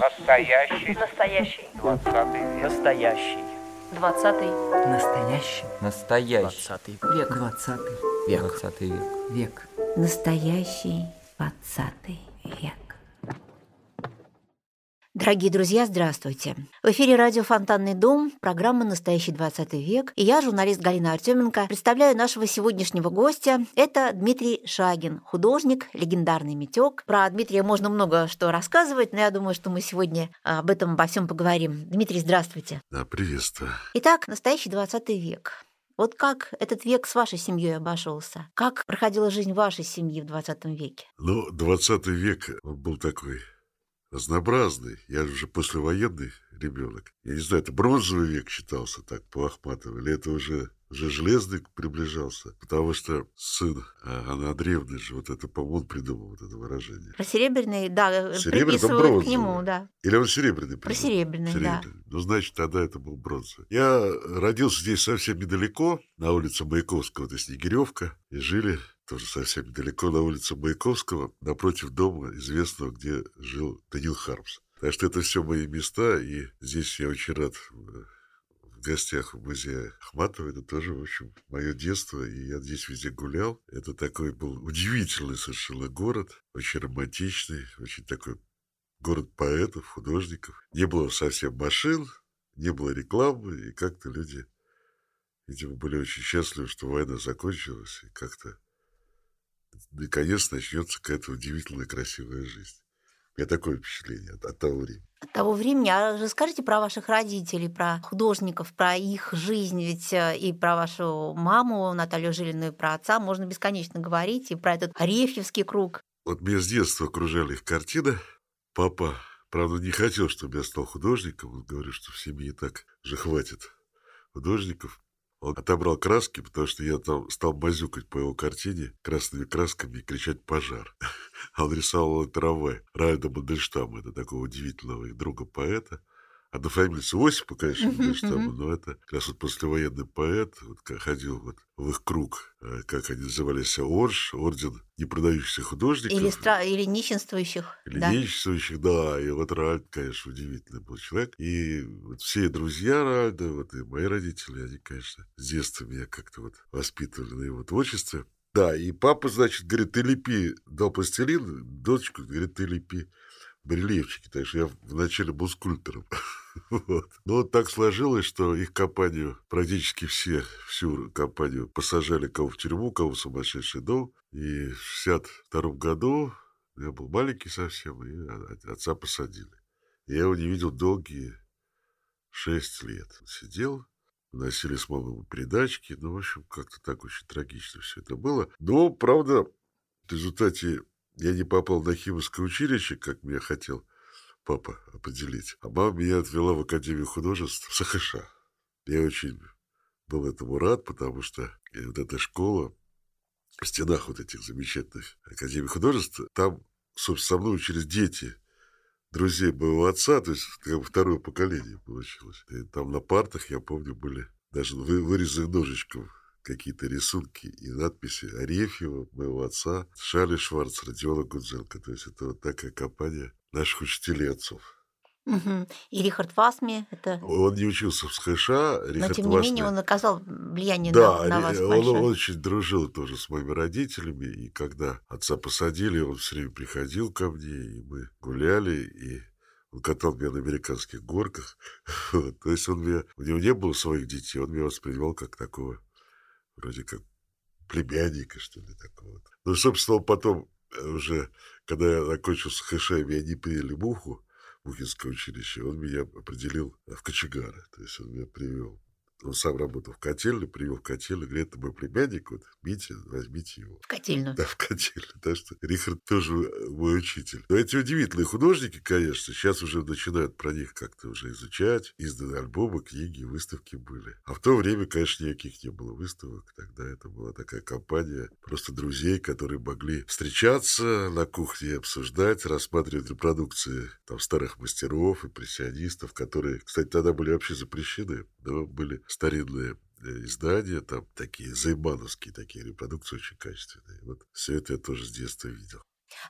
Настоящий Настоящий. двадцатый век. Настоящий. Двадцатый. Настоящий. Настоящий. Двадцатый. Век. Двадцатый. Век. Двадцатый век. Век. Настоящий двадцатый. Дорогие друзья, здравствуйте. В эфире радио «Фонтанный дом», программа «Настоящий 20 век». И я, журналист Галина Артеменко, представляю нашего сегодняшнего гостя. Это Дмитрий Шагин, художник, легендарный метек. Про Дмитрия можно много что рассказывать, но я думаю, что мы сегодня об этом обо всем поговорим. Дмитрий, здравствуйте. Да, приветствую. Итак, настоящий 20 век. Вот как этот век с вашей семьей обошелся? Как проходила жизнь вашей семьи в 20 веке? Ну, 20 век, был такой разнообразный. Я уже послевоенный ребенок. Я не знаю, это бронзовый век считался так по Ахматову, или это уже, уже железный приближался, потому что сын а, Анны Андреевны же вот это, по-моему, он придумал вот это выражение. Про серебряный, да, Серебряный, приписывают к нему, да. Или он серебряный Про придумал? серебряный, да. Ну, значит, тогда это был бронзовый. Я родился здесь совсем недалеко, на улице Маяковского, это Снегиревка, и жили тоже совсем недалеко на улице Маяковского, напротив дома известного, где жил Данил Хармс. Так что это все мои места, и здесь я очень рад э, в гостях в музее Ахматова. Это тоже, в общем, мое детство, и я здесь везде гулял. Это такой был удивительный совершенно город, очень романтичный, очень такой город поэтов, художников. Не было совсем машин, не было рекламы, и как-то люди, видимо, были очень счастливы, что война закончилась, и как-то наконец начнется какая-то удивительная красивая жизнь. У меня такое впечатление от, от того времени. От того времени, а расскажите про ваших родителей, про художников, про их жизнь, ведь э, и про вашу маму Наталью Жилину, и про отца можно бесконечно говорить, и про этот Арефьевский круг. Вот меня с детства окружали их картины. Папа, правда, не хотел, чтобы я стал художником. Он говорит, что в семье и так же хватит художников. Он отобрал краски, потому что я там стал базюкать по его картине красными красками и кричать «пожар». Он рисовал трамвай Райда Мандельштама, это такого удивительного их друга-поэта. Однофамильца Осипа, конечно, Мандельштама, мгм. но это как раз вот послевоенный поэт, вот ходил вот в их круг, э, как они назывались, Орш, орден непродающихся художников. Или, стра... или нищенствующих. Или да. действующих, да. И вот Ральд, конечно, удивительный был человек. И вот все друзья Ральда, вот и мои родители, они, конечно, с детства меня как-то вот воспитывали на его творчестве. Да, и папа, значит, говорит, ты лепи, дал пластилин, дочку, говорит, ты лепи барельефчики. Так что я вначале был скульптором. Вот. Но вот так сложилось, что их компанию, практически все, всю компанию посажали кого в тюрьму, кого в сумасшедший дом. И в 62 году я был маленький совсем, и отца посадили. Я его не видел долгие шесть лет. Сидел, носили с мамой передачки. Ну, в общем, как-то так очень трагично все это было. Но, правда, в результате я не попал на химовское училище, как меня хотел папа определить. А мама меня отвела в Академию художеств в СХШ. Я очень был этому рад, потому что вот эта школа в стенах вот этих замечательных Академий художеств, там, собственно, со мной учились дети друзей моего отца, то есть как бы второе поколение получилось. И там на партах, я помню, были даже вы- вырезаны ножичком какие-то рисунки и надписи Арефьева, моего отца, Шарли Шварц, Родиона Гудзенко. То есть это вот такая компания наших. Мгм. И Рихард Фасми, это... Он не учился в США, Но, Рихард тем не менее, Васнер. он оказал влияние Да, на, на вас он большое. очень дружил тоже с моими родителями, и когда отца посадили, он все время приходил ко мне, и мы гуляли, и он катал меня на американских горках. Вот. То есть он меня, у него не было своих детей, он меня воспринимал как такого, вроде как племянника, что ли, такого. Ну, собственно, он потом уже, когда я закончил с ХШ, меня не приняли Муху, Мухинское училище, он меня определил в кочегары, то есть он меня привел он сам работал в котельне, привел в котельную, говорит, это мой племянник, вот, Митя, возьмите его. В котельную. Да, в котельную. Так что Рихард тоже э, мой учитель. Но эти удивительные художники, конечно, сейчас уже начинают про них как-то уже изучать. Изданы альбомы, книги, выставки были. А в то время, конечно, никаких не было выставок. Тогда это была такая компания просто друзей, которые могли встречаться на кухне, обсуждать, рассматривать репродукции там, старых мастеров, импрессионистов, которые, кстати, тогда были вообще запрещены, но были старинные э, издания, там такие займановские такие репродукции очень качественные. Вот все это я тоже с детства видел.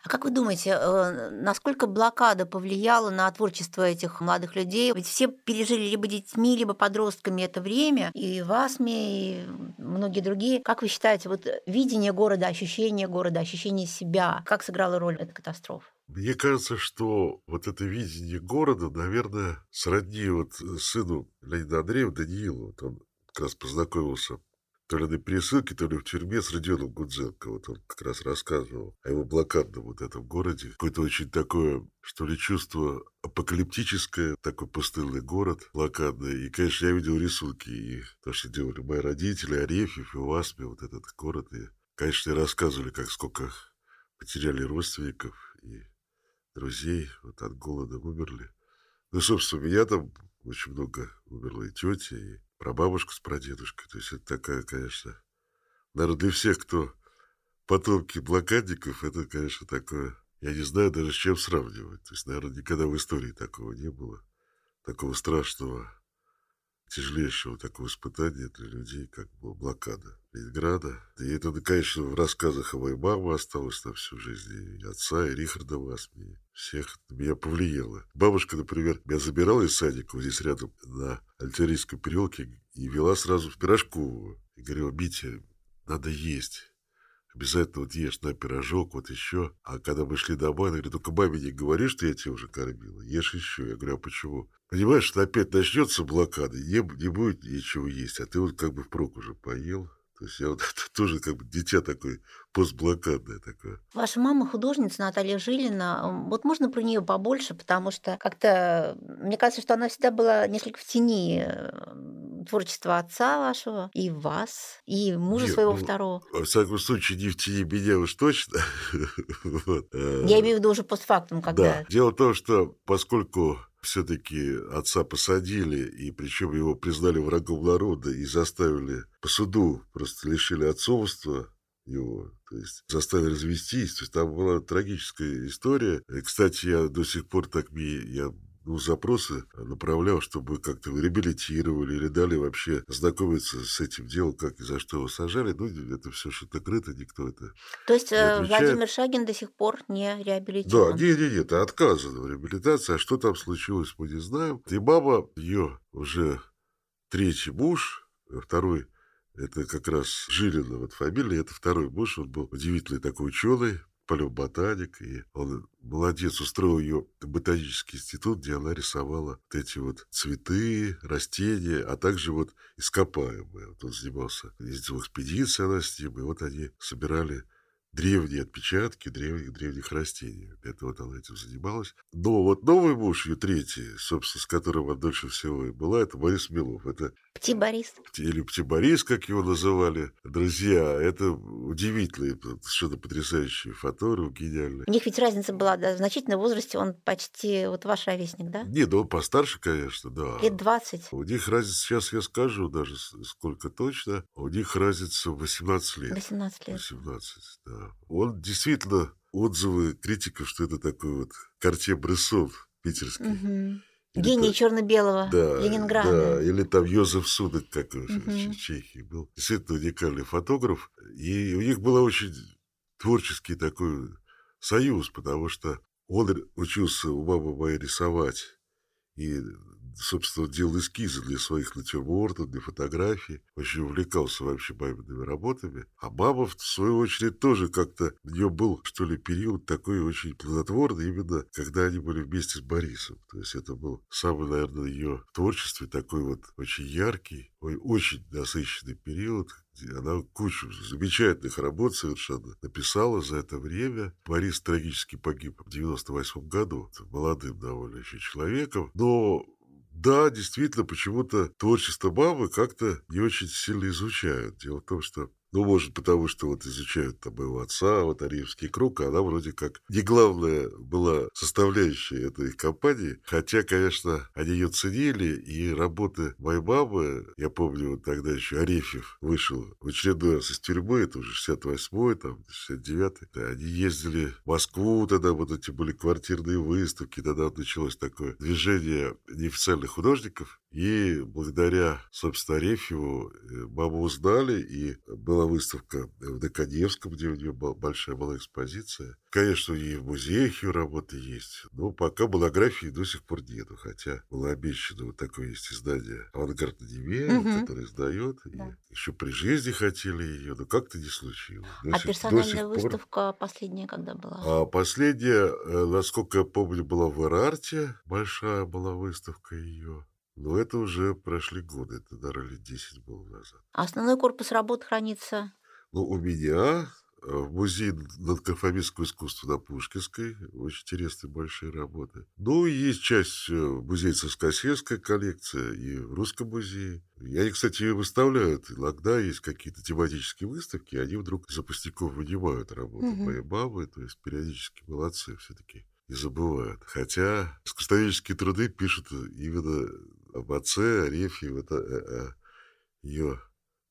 А как вы думаете, э, насколько блокада повлияла на творчество этих молодых людей? Ведь все пережили либо детьми, либо подростками это время, и Васми, и многие другие. Как вы считаете, вот видение города, ощущение города, ощущение себя, как сыграла роль эта катастрофа? Мне кажется, что вот это видение города, наверное, сродни вот сыну Леонида Андреева, Даниилу. Вот он как раз познакомился то ли на пересылке, то ли в тюрьме с Родионом Гудзенко. Вот он как раз рассказывал о его блокадном вот этом городе. Какое-то очень такое, что ли, чувство апокалиптическое, такой пустынный город блокадный. И, конечно, я видел рисунки, и то, что делали мои родители, Арефьев и Васми, вот этот город. И, конечно, рассказывали, как сколько потеряли родственников и друзей, вот от голода умерли. Ну, собственно, меня там очень много умерло и тетя, и прабабушка с прадедушкой. То есть это такая, конечно, наверное, для всех, кто потомки блокадников, это, конечно, такое, я не знаю даже с чем сравнивать. То есть, наверное, никогда в истории такого не было, такого страшного, тяжелейшего такого испытания для людей, как была блокада Ленинграда. И это, конечно, в рассказах о моей маме осталось на всю жизнь, и отца, и Рихарда Васми, всех меня повлияло. Бабушка, например, меня забирала из садика вот здесь рядом на Альтерийском переулке и вела сразу в пирожку. И говорила, Митя, надо есть. Обязательно вот ешь на пирожок, вот еще. А когда мы шли домой, она говорит, только маме не говори, что я тебя уже кормила. Ешь еще. Я говорю, а почему? Понимаешь, что опять начнется блокада, не, не будет ничего есть, а ты вот как бы впрок уже поел. То есть я вот это тоже как бы дитя такое постблокадное такое. Ваша мама художница Наталья Жилина. Вот можно про нее побольше, потому что как-то мне кажется, что она всегда была несколько в тени э, творчества отца вашего и вас, и мужа Нет, своего ну, второго. Во всяком случае, не в тени меня уж точно. Вот. Я имею в виду уже постфактум, когда... Да. Дело в том, что поскольку все-таки отца посадили, и причем его признали врагом народа и заставили по суду, просто лишили отцовства его, то есть заставили развестись. То есть там была трагическая история. И, кстати, я до сих пор так мне, я ну, запросы направлял, чтобы как-то реабилитировали или дали вообще знакомиться с этим делом, как и за что его сажали. Ну, это все что-то крыто, никто это То есть э. Владимир Шагин до сих пор не Да, реабилитирован? не, не, не, это отказано в реабилитации. А что там случилось, мы не знаем. И мама, ее уже третий муж, э, второй, это как раз Жилина, вот фамилия, это второй муж, он был удивительный такой ученый, палеоботаник, и он молодец, устроил ее ботанический институт, где она рисовала вот эти вот цветы, растения, а также вот ископаемые. Вот он занимался, ездил в экспедиции она с ним, и вот они собирали древние отпечатки древних древних растений. Это вот она этим занималась. Но вот новый муж, ее третий, собственно, с которым она дольше всего и была, это Борис Милов. Это Пти Борис. или Птиборис, как его называли, друзья. Это удивительный, совершенно потрясающий фотограф, гениальный. У них ведь разница была да, в значительном возрасте, он почти вот ваш ровесник, да? Не, ну он постарше, конечно, да. Лет 20. У них разница, сейчас я скажу даже сколько точно, у них разница в 18 лет. 18 лет. 18, да. Он действительно, отзывы критиков, что это такой вот Карте Брессон питерский. Мгм. Гений черно-белого Да, Ленинграда. да, или там Йозеф Судок, как Мгм. в Чехии был. Действительно уникальный фотограф. И у них был очень творческий такой союз, потому что он учился у мамы моей рисовать. И, собственно, делал эскизы для своих натюрмортов, для фотографий. Очень увлекался вообще мамиными работами. А мама, в свою очередь, тоже как-то... У нее был, что ли, период такой очень плодотворный, именно когда они были вместе с Борисом. То есть это был самый, наверное, ее творчестве такой вот очень яркий, очень насыщенный период, она кучу замечательных работ совершенно написала за это время. Борис трагически погиб в 98 году, молодым довольно еще человеком, но да, действительно, почему-то творчество мамы как-то не очень сильно изучают. Дело в том, что ну, может, потому что вот изучают там моего отца, вот Ариевский круг, а она вроде как не главная была составляющая этой компании. Хотя, конечно, они ее ценили, и работы моей мамы, я помню, вот тогда еще Арефьев вышел в очередной раз из тюрьмы, это уже 68-й, там, 69-й. Да, они ездили в Москву, тогда вот эти были квартирные выставки, тогда началось такое движение неофициальных художников, И благодаря, собственно, Арефьеву э, маму узнали, и была выставка в Доконевском, где у нее большая была экспозиция. Конечно, и в музеях ее работы есть, но пока монографии до сих пор нету, хотя было обещано, вот такое есть издание «Авангард на Неве», угу. которое издает, да. и еще при жизни хотели ее, но как-то не случилось. До а сих, персональная выставка пор... последняя когда была? А последняя, э, насколько я помню, была в Эрарте, большая была выставка ее. Но это уже прошли годы, это, наверное, лет 10 было назад. А основной корпус работ хранится? Ну, у меня э, в музее надконформистского искусства на Пушкинской. Очень интересные большие работы. Ну, и есть часть э, музея Царскосельская коллекция и в Русском музее. И они, кстати, ее выставляют. Иногда есть какие-то тематические выставки, и они вдруг за пустяков вынимают работу угу. моей мамы. То есть периодически молодцы все-таки не забывают. Хотя искусствоведческие труды пишут именно об отце Арефьев, это э, э, ее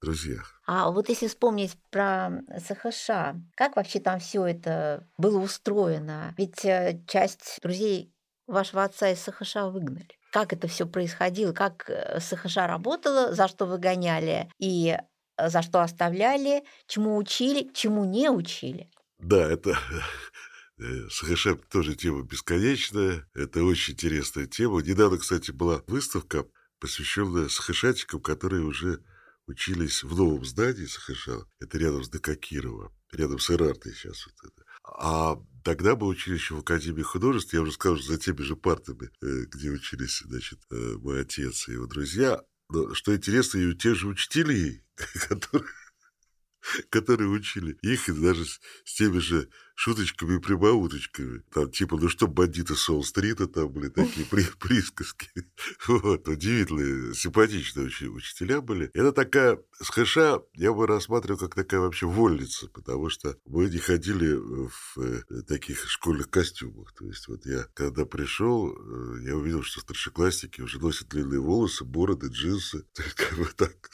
друзьях. А вот если вспомнить про СХШ, как вообще там все это было устроено? Ведь э, часть друзей вашего отца из СХШ выгнали. Как это все происходило? Как СХШ работала, за что выгоняли и за что оставляли, чему учили, чему не учили? Да, это СХШ тоже тема бесконечная. Это очень интересная тема. Недавно, кстати, была выставка, посвященная СХШатикам, которые уже учились в новом здании СХШ. Это рядом с Декакирова, рядом с Ирартой сейчас вот это. А тогда мы учились еще в Академии художеств, я уже сказал, что за теми же партами, э, где учились, значит, э, мой отец и его друзья. Но что интересно, и у тех же учителей, которые которые учили их, и даже с, с теми же шуточками и прибауточками. Там типа, ну что, бандиты Соул-стрита, там были такие при, присказки. Вот, удивительные, симпатичные уч, учителя были. Это такая, с хэша я бы рассматривал как такая вообще вольница, потому что мы не ходили в э, таких школьных костюмах. То есть вот я, когда пришел, э, я увидел, что старшеклассники уже носят длинные волосы, бороды, джинсы. Как бы так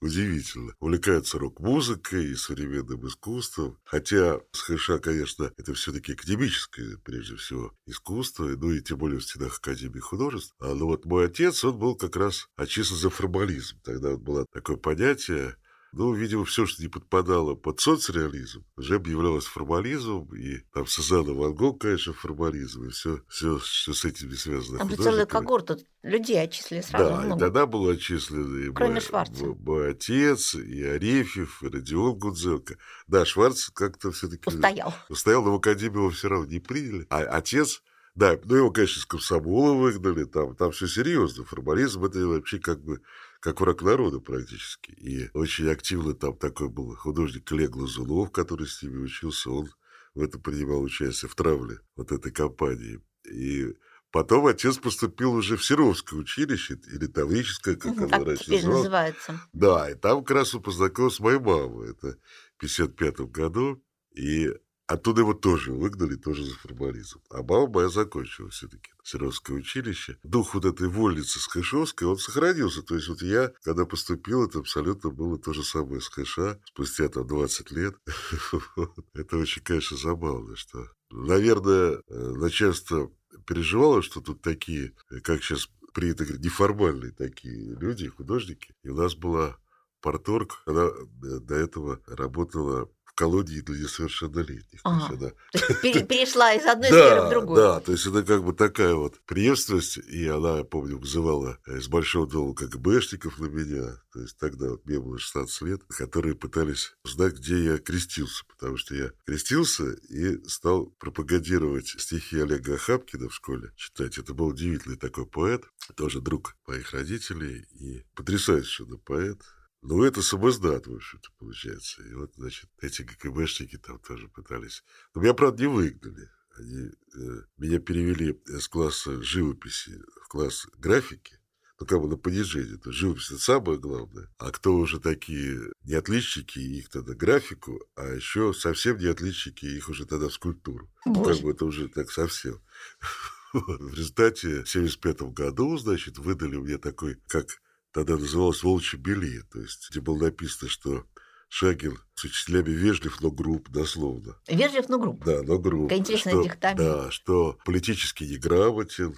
удивительно. Увлекаются рок-музыкой и современным искусством. Хотя с хэша, конечно, это все-таки академическое, прежде всего, искусство, ну и тем более в стенах Академии художеств. А, ну вот мой отец, он был как раз отчислен за формализм. Тогда вот было такое понятие ну, видимо, все, что не подпадало под соцреализм, уже объявлялось формализмом, и там Сазана Ван Гог, конечно, формализм, и все, все что с этим связано. Там целая когорта людей отчислили сразу Да, много. и тогда был отчислен и Кроме мой, Шварца. Мой, мой отец, и Арефьев, и Родион Гудзелко. Да, Шварц как-то все-таки... Устоял. Устоял, но в Академию его все равно не приняли. А отец да, ну его, конечно, из комсомола выгнали, там, там все серьезно. Формализм это вообще как бы как враг народа практически. И очень активно там такой был художник Олег Лазунов, который с ними учился, он в этом принимал участие, в травле вот этой компании. И потом отец поступил уже в Серовское училище, или Таврическое, как угу, оно раньше называлось. называется. Да, и там как раз он познакомился с моей мамой, это в 55 году. И Оттуда его тоже выгнали, тоже за формализм. А мама моя закончила все-таки Серовское училище. Дух вот этой вольницы с Хэшовской, он сохранился. То есть вот я, когда поступил, это абсолютно было то же самое с Хэша, спустя там 20 лет. Это очень, конечно, забавно, что... Наверное, э, начальство переживало, что тут такие, как сейчас принято говорить, неформальные такие люди, художники. И у нас была порторг, она э, до этого работала колонии для несовершеннолетних. Ага. То есть, она... то есть перешла из одной сферы в другую. Да, то есть это как бы такая вот приемственность, и она, я помню, вызывала из большого дома КГБшников на меня, то есть тогда вот мне было 16 лет, которые пытались узнать, где я крестился, потому что я крестился и стал пропагандировать стихи Олега Хапкина в школе, читать. Это был удивительный такой поэт, тоже друг моих родителей, и потрясающий поэт, ну, это самоздат, в общем-то, получается. И вот, значит, эти ГКБшники там тоже пытались. Но меня, правда, не выгнали. Они э, меня перевели с класса живописи в класс графики. Ну, как бы на понижение. То живопись – это самое главное. А кто уже такие не отличники, их тогда графику, а еще совсем не отличники, их уже тогда в скульптуру. Ну, как бы это уже так совсем. В результате в 75 году, значит, выдали мне такой, как тогда называлась «Волчья Белье», то есть где было написано, что Шагин с учителями вежлив, но груб, дословно. Вежлив, но груб. Да, но груб. Какая интересная что, Да, что политически неграмотен,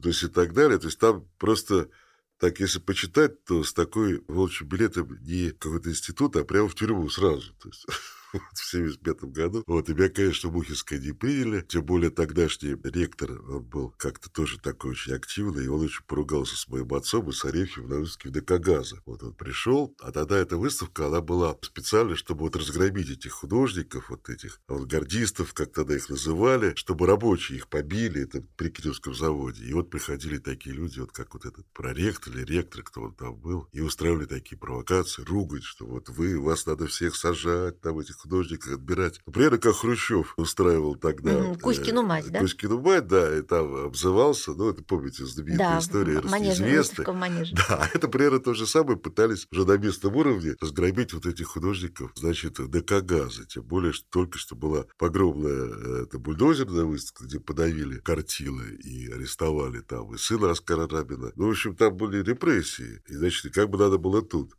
то есть и так далее. То есть там просто так, если почитать, то с такой волчьим билетом не какой-то институт, а прямо в тюрьму сразу. То есть в 75 году. Вот, и меня, конечно, Мухинское не приняли. Тем более тогдашний ректор, он был как-то тоже такой очень активный, и он очень поругался с моим отцом и с Арефьевым на выставке ДК «Газа». Вот он пришел, а тогда эта выставка, она была специально, чтобы вот разгромить этих художников, вот этих авангардистов, как тогда их называли, чтобы рабочие их побили, это при Кирилловском заводе. И вот приходили такие люди, вот как вот этот проректор или ректор, кто он там был, и устраивали такие провокации, ругать, что вот вы, вас надо всех сажать, там этих художников отбирать. Например, как Хрущев устраивал тогда. Угу, Кузькину мать, да? Кузькину мать, да, и там обзывался, ну, это, помните, знаменитая да, история известная. Да, это примерно то же самое пытались уже на местном уровне разгромить вот этих художников, значит, ДК «Газа». Тем более, что только что была погромная э, это бульдозерная выставка, где подавили картины и арестовали там и сына Оскара Рабина. Ну, в общем, там были репрессии. И, значит, как бы надо было тут.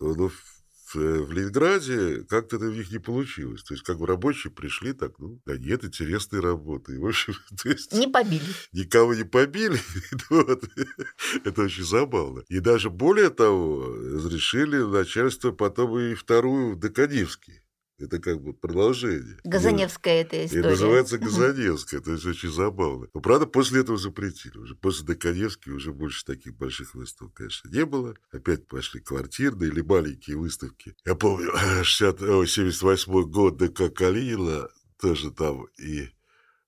Но, ну, Э, в Ленинграде как-то это у них не получилось. То есть, как бы рабочие пришли так, ну, да нет, интересные работы. И, в общем, то есть... Не побили. Никого не побили. вот. это очень забавно. И даже более того, разрешили начальство потом и вторую в Деканевский. Это как бы продолжение. Газаневская эта история. И называется Газаневская, это очень забавно. Но, правда, после этого запретили. Уже после Доконевски уже больше таких больших выставок, конечно, не было. Опять пошли квартирные или маленькие выставки. Я помню, 60, 78 год ДК Калинина, тоже там и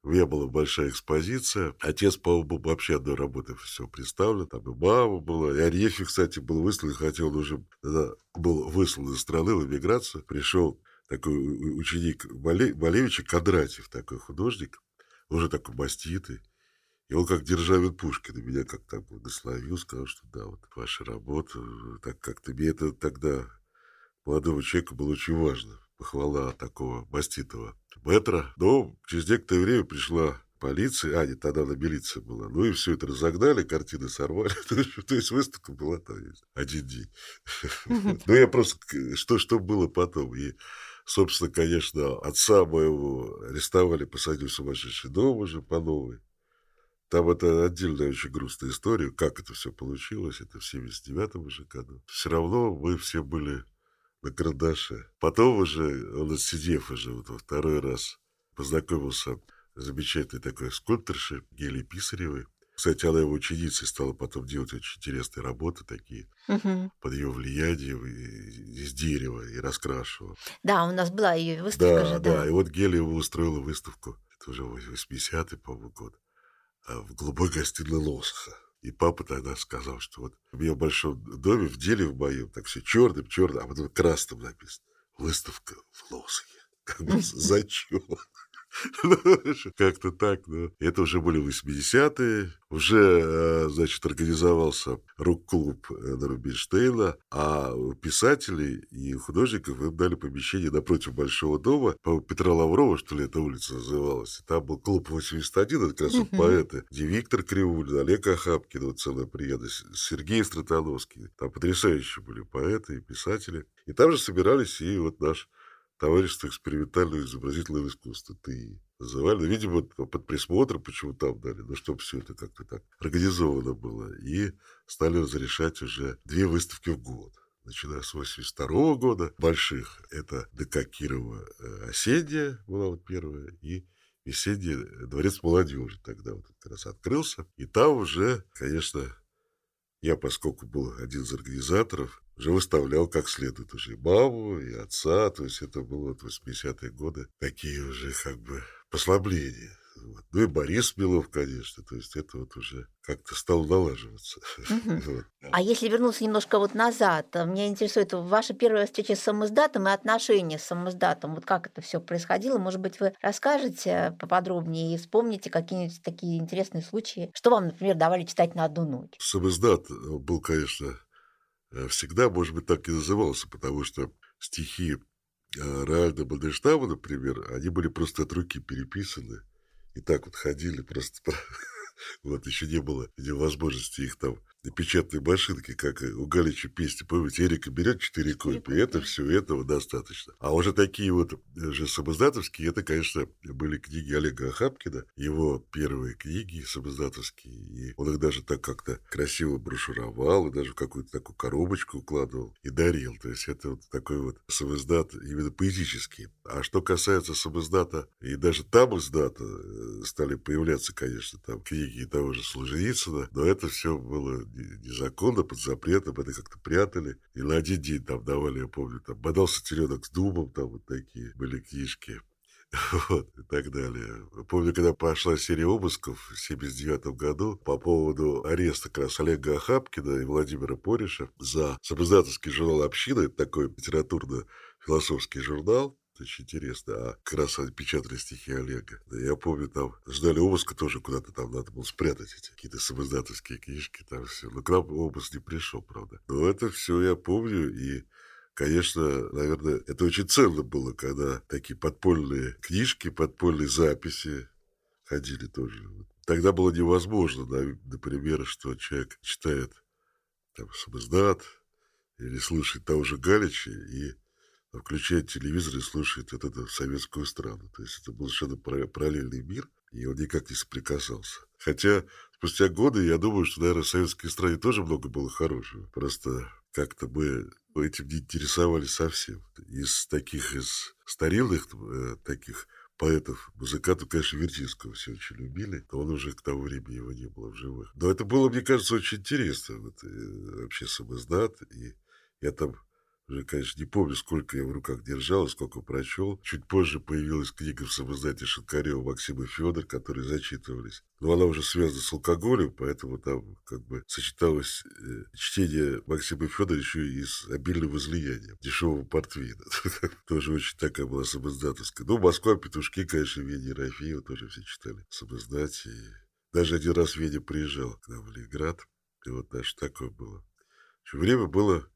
у меня была большая экспозиция. Отец, по-моему, вообще одной работы все представлен. Там и мама была. И Арефи, кстати, был выслан, хотя он уже тогда был выслан из страны в эмиграцию. Пришел такой ученик Малевича, Кадратьев, такой художник, уже такой маститый. И он как Державин Пушкин меня как так благословил, сказал, что да, вот ваша работа, так как-то мне это тогда молодому человеку было очень важно. Похвала такого маститого метра. Но через некоторое время пришла полиция, а, нет, тогда на милиция была. Ну и все это разогнали, картины сорвали. То есть выставка была там один день. Ну я просто, что, что было потом. И Собственно, конечно, отца моего арестовали, посадили в сумасшедший дом уже по новой. Там это отдельная очень грустная история, как это все получилось, это в 79-м уже году. Все равно мы все были на карандаше. Потом уже, он отсидев уже вот во второй раз, познакомился с замечательной такой скульпторшей Гелией Писаревой. Кстати, она его ученицей стала потом делать очень интересные работы такие угу. под ее влиянием из дерева и раскрашивала. Да, у нас была ее выставка да, же. Да, да, и вот Гелия устроила выставку, это уже 80-й, по-моему, год, а, в голубой гостиной Лосха. И папа тогда сказал, что вот у меня в большом доме, в деле в моем, так все черным, черным, а потом красным написано. Выставка в Лосхе. Как бы зачем? Как-то так, но это уже были 80-е. Уже, э, значит, организовался рок-клуб э, на Рубинштейна, а писателей и художников им дали помещение напротив Большого дома, по Петра Лаврова, что ли, эта улица называлась. Там был клуб 81, это как раз вот поэты, где Виктор Кривулин, Олег Ахапкин, вот целая приеда, Сергей Стратановский. Там потрясающие были поэты и писатели. И там же собирались и вот наш товарищество экспериментального изобразительного искусства. Ты называли, ну, видимо, под присмотром, почему там дали, ну, чтобы все это как-то так организовано было. И стали разрешать уже две выставки в год начиная с 82 года, больших. Это ДК Кирова э, осенняя была вот первая, и весенний дворец молодежи тогда вот как раз открылся. И там уже, конечно, я, поскольку был один из организаторов, уже выставлял как следует уже и маму, и отца. То есть это было вот 80-е годы. Такие уже как бы послабления. Вот. Ну и Борис Белов, конечно. То есть это вот уже как-то стало налаживаться. Угу. вот. А если вернуться немножко вот назад, меня интересует ваша первая встреча с самоздатом и отношения с самоздатом. Вот как это все происходило? Может быть, вы расскажете поподробнее и вспомните какие-нибудь такие интересные случаи? Что вам, например, давали читать на одну ночь? Самоздат был, конечно, Э, всегда, может быть, так и назывался, потому что стихи э, Раальда Бандерштама, например, они были просто от руки переписаны. И так вот ходили просто... Вот еще не было возможности их там на печатной машинке, как у Галича песни, помните, Эрика берет четыре копии, это все, этого достаточно. А уже такие вот же самоздатовские, это, конечно, были книги Олега Ахапкина, его первые книги самоздатовские, и он их даже так как-то красиво брошюровал, и даже в какую-то такую коробочку укладывал и дарил. То есть это вот такой вот самоздат именно поэтический. А что касается самоздата, и даже там издата э, стали появляться, конечно, там книги того же Солженицына, но это все было незаконно, под запретом, это как-то прятали. И на один день там давали, я помню, там «Бодался теленок с дубом», там вот такие были книжки. Вот, и так далее. Помню, когда пошла серия обысков в 79 году по поводу ареста как раз Олега Ахапкина и Владимира Пореша за самоздатовский журнал «Община», это такой литературно-философский журнал, очень интересно. А как раз они печатали стихи Олега. Я помню, там ждали обыска тоже куда-то там надо было спрятать эти какие-то самоздатовские книжки, там все. Но к нам обыск не пришел, правда. Но это все я помню, и Конечно, наверное, это очень ценно было, когда такие подпольные книжки, подпольные записи ходили тоже. Тогда было невозможно, например, что человек читает там самоздат или слушает того же Галича и включает телевизор и слушает вот эту советскую страну. То есть это был совершенно параллельный мир, и он никак не соприкасался. Хотя спустя годы я думаю, что, наверное, в советской стране тоже много было хорошего. Просто как-то мы этим не интересовались совсем. Из таких, из старинных э, таких поэтов, музыкантов, конечно, Вертинского все очень любили, но он уже к тому времени его не было в живых. Но это было, мне кажется, очень интересно. Вот, э, вообще самоздат, и я там уже, конечно, не помню, сколько я в руках держал, сколько прочел. Чуть позже появилась книга в самоздате Шинкарева Максима Федор, которые зачитывались. Но она уже связана с алкоголем, поэтому там как бы сочеталось э, чтение Максима Федора еще и с обильным излиянием дешевого портвейна. Тоже очень такая была самоздатовская. Ну, Москва, петушки, конечно, Веня Ерофеева тоже все читали самоздате. Даже один раз Веня приезжал к нам в Ленинград. И вот даже такое было. Время было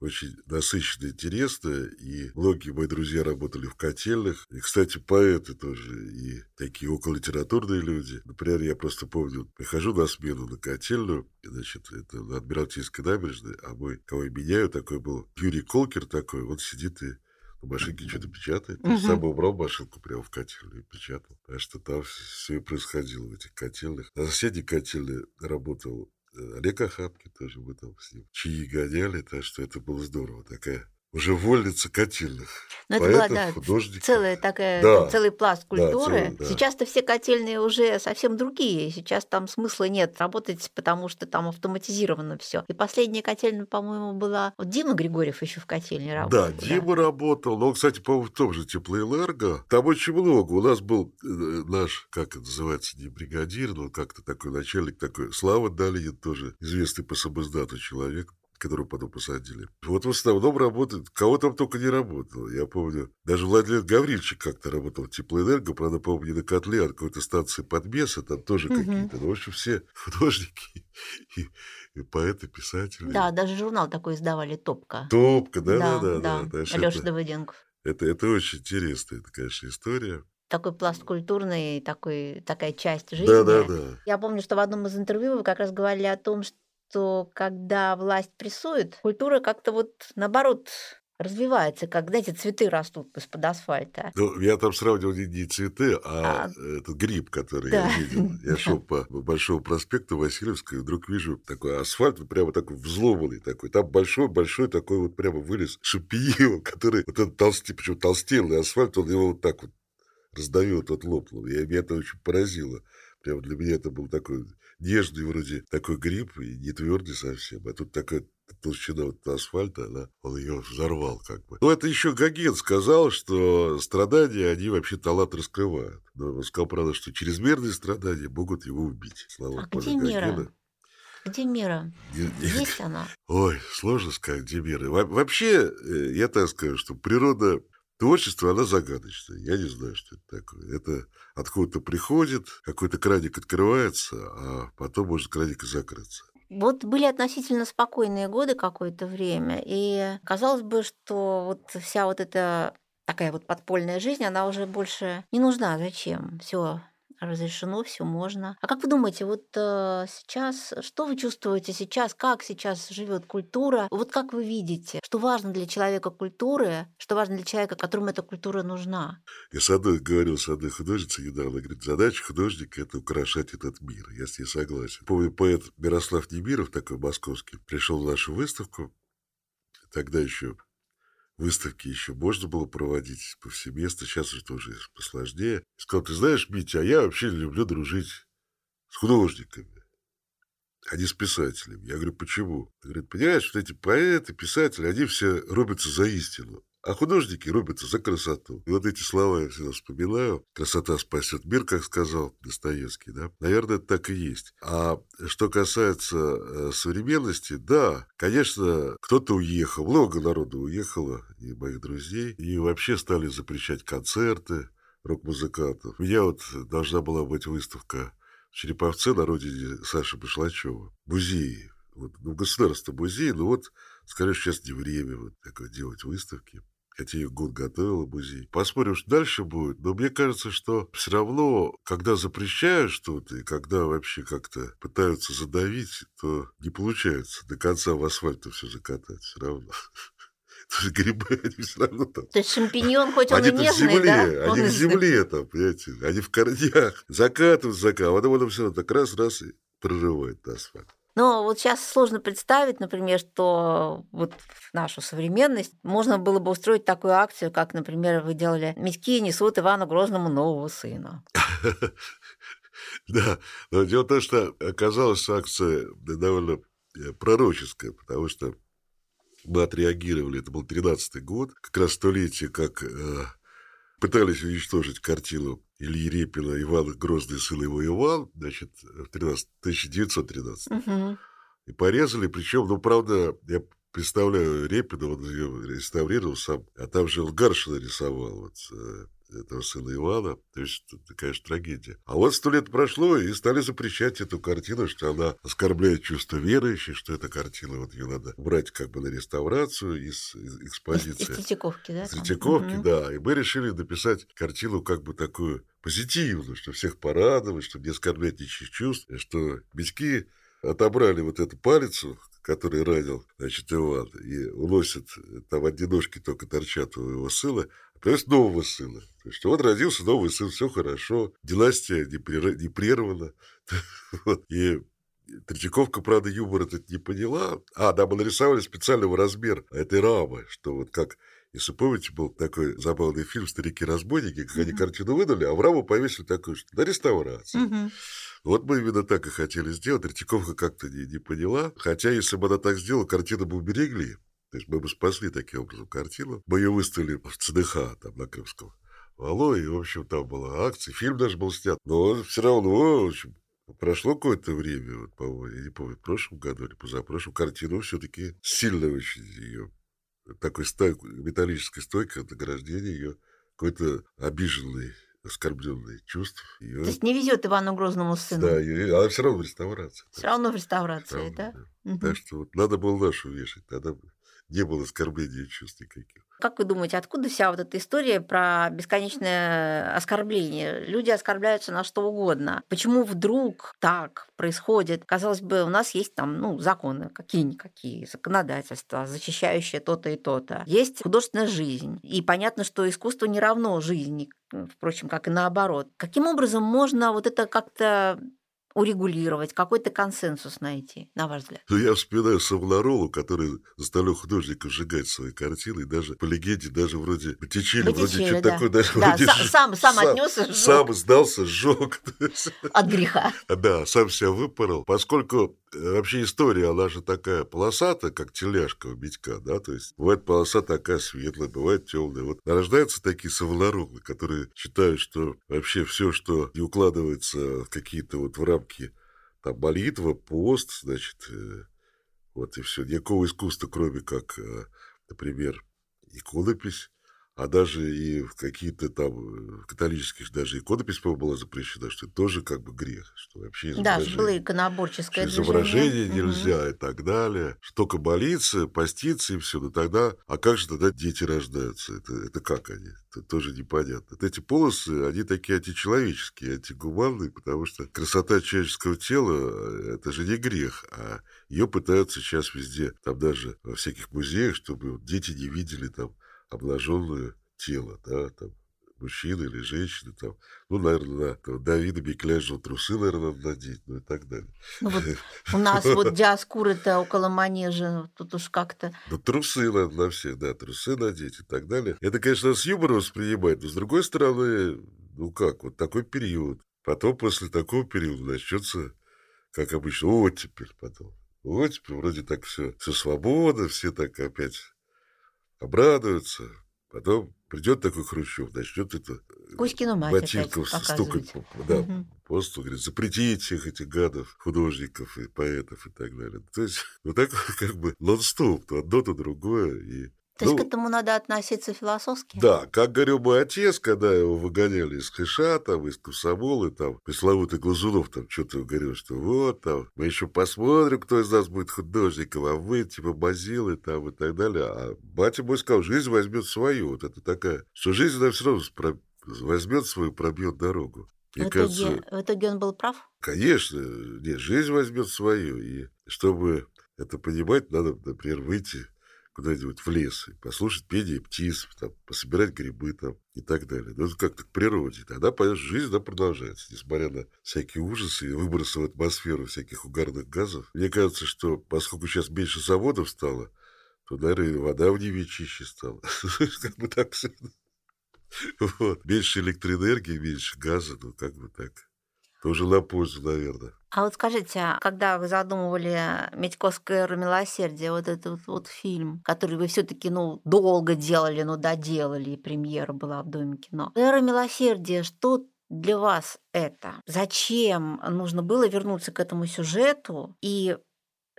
очень насыщенно интересно, и многие мои друзья работали в котельных. И, кстати, поэты тоже, и такие окололитературные люди. Например, я просто помню, прихожу на смену на котельную, значит, это на Адмиралтейской набережной, а мой, кого я меняю, такой был Юрий Колкер такой, вот сидит и на машинке что-то печатает. Угу. Сам убрал машинку прямо в котельную и печатал. Так что там все и происходило в этих котельных. На соседней котельной работал Олег Ахапкин тоже мы там с ним чаи гоняли, так что это было здорово. Такая уже вольница котельных. Но ну, это была, да, целая такая, да. целый пласт культуры. Да, целый, да. Сейчас-то все котельные уже совсем другие. Сейчас там смысла нет работать, потому что там автоматизировано все. И последняя котельная, по-моему, была... Вот Дима Григорьев еще в котельне работал. Да, Дима да. работал. Но, кстати, по-моему, в том же Теплоэнерго. Там очень много. У нас был э, наш, как это называется, не бригадир, но как-то такой начальник такой. Слава Далинин тоже известный по самоздату человек которую потом посадили. Вот в основном работает, кого там только не работал. Я помню, даже Владимир Гаврильевич как-то работал в теплоэнерго, правда, по-моему, не на котле, а на какой-то станции подмеса, там тоже угу. какие-то. Ну, в общем, все художники и, и поэты, писатели. Да, даже журнал такой издавали «Топка». «Топка», да-да-да. да, да, да. Алёша Давыденков. Это, это очень интересная, это, конечно, история такой пласт культурный, такой, такая часть жизни. Да, да, да. Я помню, что в одном из интервью вы как раз говорили о том, что что когда власть прессует, культура как-то вот наоборот развивается, как, знаете, цветы растут из-под асфальта. Ну, я там сравнивал не, не цветы, а, а этот гриб, который да. я видел. Я шел по Большому проспекту Васильевской, и вдруг вижу такой асфальт, прямо такой взломанный такой. Там большой-большой такой вот прямо вылез шампиньон, который вот этот толстый, почему толстелый асфальт, он его вот так вот раздавил, тот лопнул. И меня это очень поразило. Прямо для меня это был такой нежный вроде такой гриб, и не твердый совсем. А тут такая толщина вот асфальта, она, он ее взорвал как бы. Ну, это еще Гоген сказал, что страдания, они вообще талант раскрывают. Но он сказал, правда, что чрезмерные страдания могут его убить. Слава а где мера? Где мера? Есть она? Ой, сложно сказать, где мера. Вообще, э, я так скажу, что природа Творчество, оно загадочное. Я не знаю, что это такое. Это откуда-то приходит, какой-то краник открывается, а потом может краник и закрыться. Вот были относительно спокойные годы какое-то время, и казалось бы, что вот вся вот эта такая вот подпольная жизнь, она уже больше не нужна. Зачем? Все разрешено, все можно. А как вы думаете, вот э, сейчас, что вы чувствуете сейчас, как сейчас живет культура? Вот как вы видите, что важно для человека культуры, что важно для человека, которому эта культура нужна? Я с одной говорил с одной художницей недавно, говорит, задача художника – это украшать этот мир. Я с ней согласен. Помню, поэт Мирослав Немиров, такой московский, пришел в нашу выставку, тогда еще выставки еще можно было проводить повсеместно, сейчас это уже посложнее. И сказал, ты знаешь, Митя, а я вообще люблю дружить с художниками, а не с писателями. Я говорю, почему? Он говорит, понимаешь, вот эти поэты, писатели, они все рубятся за истину. А художники рубятся за красоту. И вот эти слова я всегда вспоминаю. Красота спасет мир, как сказал Достоевский, да? Наверное, так и есть. А что касается э, современности, да, конечно, кто-то уехал, много народу уехало, и моих друзей, и вообще стали запрещать концерты рок-музыкантов. У меня вот должна была быть выставка в Череповце на родине Саши Башлачева. Музей. Вот, ну, государство музей, но вот, скорее, сейчас не время вот такое делать выставки хотя я год готовила музей. Посмотрим, что дальше будет. Но мне кажется, что все равно, когда запрещают что-то и когда вообще как-то пытаются задавить, то не получается до конца в асфальт все закатать все равно. То есть грибы, они все равно там. То есть шампиньон, хоть он они и нежный, в земле, да? Они он в земле там, понимаете, они в корнях. Закатывают, закатывают, а потом это все равно так раз-раз и прорывает асфальт. Но вот сейчас сложно представить, например, что вот в нашу современность можно было бы устроить такую акцию, как, например, вы делали «Митьки несут Ивану Грозному нового сына». Да, но дело в том, что оказалась акция довольно э, пророческая, потому что мы отреагировали, это был 13-й год, как раз столетие, как э, пытались уничтожить картину Ильи Репина «Иван Грозный сын его Иван», значит, в 13, 1913 Угу. И порезали, причем, ну, правда, я представляю Репина, он ее реставрировал сам, а там же Гаршина рисовал вот, э, этого сына Ивана. То есть, это, конечно, трагедия. А вот сто лет прошло, и стали запрещать эту картину, что она оскорбляет чувство верующих, что эта картина, вот ее надо брать как бы на реставрацию из, из экспозиции. Из Третьяковки, да? Там? Третьяковки, да. И мы решили написать картину как бы такую позитивную, что всех порадовать, чтобы не оскорблять ничьих чувств, что Митьки отобрали вот эту палицу, который ранил, значит, Иван, и уносят, там одни ножки только торчат у его сына, а привез нового сына. То есть вот родился новый сын, все хорошо, династия не, прер- не прервана. И Третьяковка, правда, юмор этот не поняла. А, да, мы нарисовали специального размера этой рамы, что вот как если помните, был такой забавный фильм «Старики-разбойники», как они картину выдали, а в раму повесили такую, что на реставрацию. Мгм. Вот мы именно так и хотели сделать. Третьяковка как-то не, не поняла. Хотя, если бы она так сделала, картину бы уберегли. То есть мы бы спасли таким образом картину. Мы ее выставили в ЦДХ, там, на Крымском валу, и, в общем, там была акция. Фильм даже был снят. Но все равно, в общем, прошло какое-то время, вот, по-моему, я не помню, в прошлом году или позапрошлом, картину все-таки сильно очень ее такой стойкой, металлической стойкой награждения ее какой-то обиженный, оскорбленный чувств. Ее, То есть не везет Ивану Грозному сыну. да, ее, она все равно в реставрации. Все равно в реставрации, равно, да? да. Мгм. Так что вот надо было нашу вешать, тогда бы не было оскорбления чувств никаких. Как вы думаете, откуда вся вот эта история про бесконечное оскорбление? Люди оскорбляются на что угодно. Почему вдруг так происходит? Казалось бы, у нас есть там ну, законы, какие-никакие, законодательства, защищающие то-то и то-то. Есть художественная жизнь. И понятно, что искусство не равно жизни, впрочем, как и наоборот. Каким образом можно вот это как-то урегулировать, какой-то консенсус найти, на ваш взгляд? Ну, я вспоминаю Савонаролу, который заставлял художников сжигать свои картины, и даже по легенде, даже вроде Боттичелли, вроде что-то такое, даже Да, вроде сам- сж- сам- сам отнёс и сжёг. Сам сдался, сжег. От греха. Да, сам себя выпорол. Поскольку э, вообще история, она же такая полосатая, как теляшка у Митька, да, то есть бывает полоса такая светлая, бывает темная. Вот рождаются такие савонаролы, которые считают, что вообще все, что не укладывается в какие-то вот в рамки там молитва, пост, значит, э, вот и все. Никакого искусства, кроме как, э, например, иконопись, а даже и в какие-то там э, католических даже иконопись, была запрещена, что это тоже как бы грех, что вообще Да, было иконоборческое что изображение нельзя угу. и так далее, что только молиться, поститься и все, но тогда, а как же тогда дети рождаются? Это, это как они? Это тоже непонятно. Вот эти полосы, они такие античеловеческие, антигуманные, потому что красота человеческого тела, это же не грех, а ее пытаются сейчас везде, там даже во всяких музеях, чтобы дети не видели там обнаженное тело, да, там, мужчины или женщины, там, ну, наверное, там, Давида Бекляжева трусы, наверное, надо надеть, ну и так далее. Ну, вот у нас вот диаскуры-то около манежа, тут уж как-то... Ну, трусы надо на всех, да, трусы надеть и так далее. Это, конечно, с юмором воспринимать, но, с другой стороны, ну как, вот такой период. Потом, после такого периода, начнется, как обычно, оттепель потом. Оттепель, вроде так все, все свободно, все так опять обрадуются. Потом придет такой Хрущев, начнет это Кузькину мать ботинком стукать по, да, угу. по столу, говорит, запретить всех этих гадов, художников и поэтов и так далее. То есть, ну так как бы нон-стоп, то одно, то другое. И то есть ну, к этому надо относиться философски? Да, как говорил мой отец, когда его выгоняли из Хэша, там, из Комсомола, там, пресловутый Глазунов там что-то говорил, что вот, там, мы еще посмотрим, кто из нас будет художником, а вы, типа, базилы, там, и так далее. А батя мой сказал, жизнь возьмет свою. Вот это такая, что жизнь, она все равно про... возьмет свою, пробьет дорогу. Мне в, кажется, итоге, в итоге он был прав? Конечно. Нет, жизнь возьмет свою. И чтобы это понимать, надо, например, выйти куда-нибудь в лес, и послушать пение птиц, там, пособирать грибы там и так далее. Ну, это как-то к природе. Тогда, понятно, жизнь да, продолжается, несмотря на всякие ужасы и выбросы в атмосферу всяких угарных газов. Мне кажется, что поскольку сейчас меньше заводов стало, то, наверное, вода в Неве чище стала. Как бы так все. Меньше электроэнергии, меньше газа, ну, как бы так. Тоже на пользу, наверное. А вот скажите, а когда вы задумывали «Медьковское эру милосердия», вот этот вот, вот фильм, который вы все таки ну, долго делали, но доделали, и премьера была в Доме кино. «Эра милосердия», что для вас это? Зачем нужно было вернуться к этому сюжету и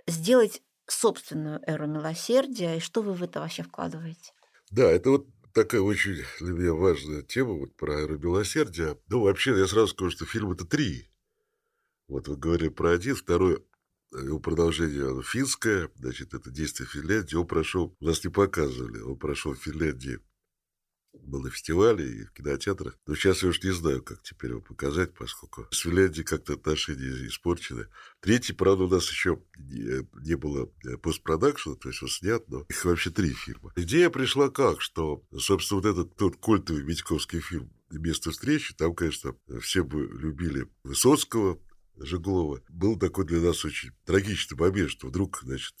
сделать собственную эру милосердия, и что вы в это вообще вкладываете? Да, это вот такая очень для меня важная тема вот про эру милосердия. Ну, вообще, я сразу скажу, что фильм это три. Вот вы говорили про один, второй э, его продолжение оно финское, значит, это действие Финляндии. Он прошел, нас не показывали, он прошел в Финляндии, был на фестивале и в кинотеатрах. Но сейчас я уж не знаю, как теперь его показать, поскольку с Финляндией как-то отношения испорчены. Третий, правда, у нас еще не, не было э, постпродакшена, то есть он снят, но их вообще три фильма. Идея пришла как, что, собственно, вот этот тот культовый Митьковский фильм «Место встречи», там, конечно, все бы любили Высоцкого, Жеглова. Был такой для нас очень трагичный момент, что вдруг, значит,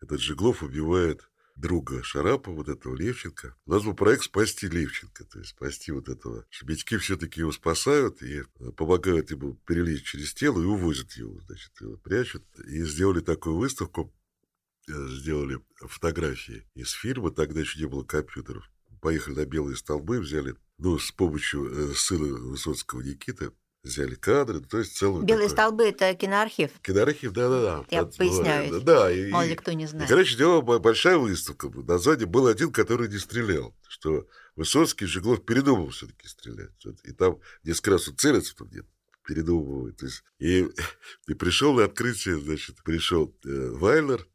этот Жеглов убивает друга Шарапова, вот этого Левченко. У нас был проект спасти Левченко, то есть спасти вот этого. Шебедьки все-таки его спасают и э, помогают ему перелезть через тело и увозят его, значит, его прячут. И сделали такую выставку, э, сделали фотографии из фильма, тогда еще не было компьютеров. Поехали на белые столбы, взяли, ну, с помощью э, сына Высоцкого Никиты, взяли кадры, то есть целую Белые такой... столбы – это киноархив? Киноархив, да-да-да. Я От, поясняю, да, и, мало ли кто не знает. И, короче, делала большая выставка. На сзади был один, который не стрелял, что Высоцкий, Жиглов передумал все таки стрелять. И там несколько раз он целится, там нет, передумывает. То есть, и, и пришел на открытие, значит, пришел э, Вайлер,